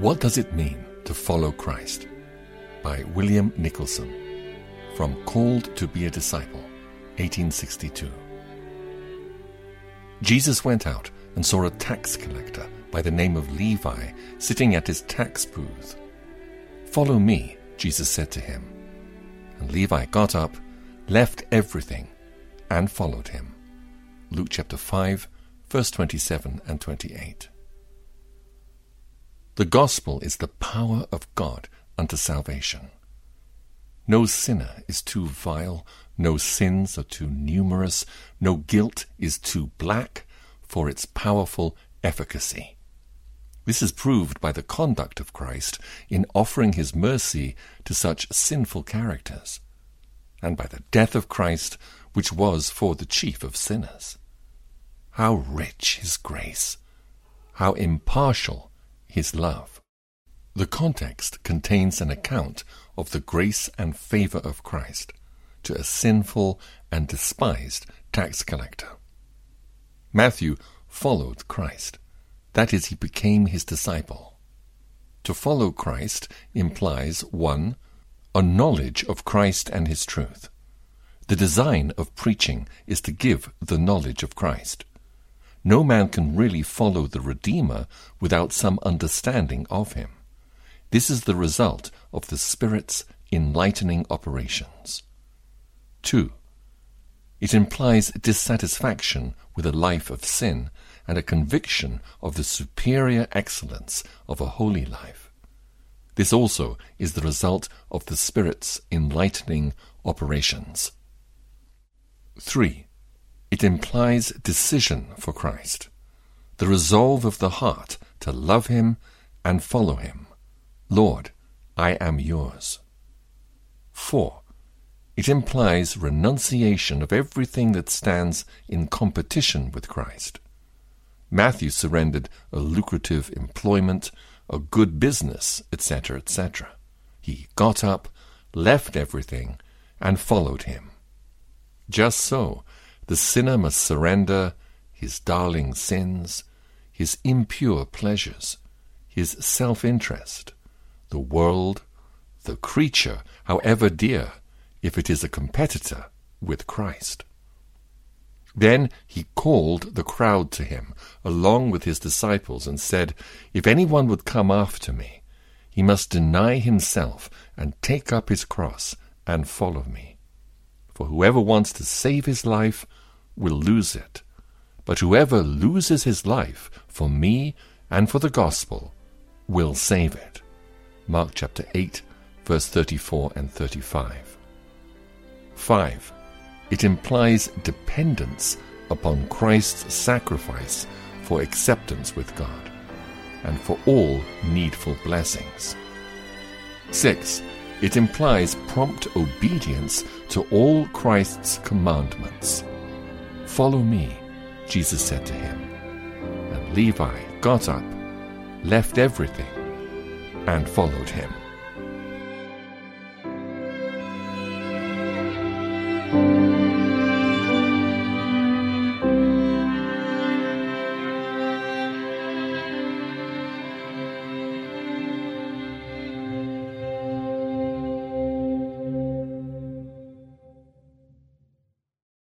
What does it mean to follow Christ? By William Nicholson. From Called to Be a Disciple, 1862. Jesus went out and saw a tax collector by the name of Levi sitting at his tax booth. Follow me, Jesus said to him. And Levi got up, left everything, and followed him. Luke chapter 5, verse 27 and 28. The gospel is the power of God unto salvation. No sinner is too vile, no sins are too numerous, no guilt is too black for its powerful efficacy. This is proved by the conduct of Christ in offering his mercy to such sinful characters, and by the death of Christ, which was for the chief of sinners. How rich his grace! How impartial his love! The context contains an account of the grace and favor of Christ to a sinful and despised tax collector. Matthew followed Christ. That is, he became his disciple. To follow Christ implies 1. A knowledge of Christ and his truth. The design of preaching is to give the knowledge of Christ. No man can really follow the Redeemer without some understanding of him. This is the result of the Spirit's enlightening operations. 2. It implies dissatisfaction with a life of sin and a conviction of the superior excellence of a holy life. This also is the result of the Spirit's enlightening operations. 3. It implies decision for Christ, the resolve of the heart to love Him and follow Him. Lord, I am yours. 4. It implies renunciation of everything that stands in competition with Christ. Matthew surrendered a lucrative employment, a good business, etc., etc. He got up, left everything, and followed him. Just so, the sinner must surrender his darling sins, his impure pleasures, his self interest, the world, the creature, however dear, if it is a competitor with Christ. Then he called the crowd to him, along with his disciples, and said, If anyone would come after me, he must deny himself and take up his cross and follow me. For whoever wants to save his life will lose it, but whoever loses his life for me and for the gospel will save it. Mark chapter 8, verse 34 and 35. 5. It implies dependence upon Christ's sacrifice for acceptance with God and for all needful blessings. 6. It implies prompt obedience to all Christ's commandments. Follow me, Jesus said to him. And Levi got up, left everything, and followed him.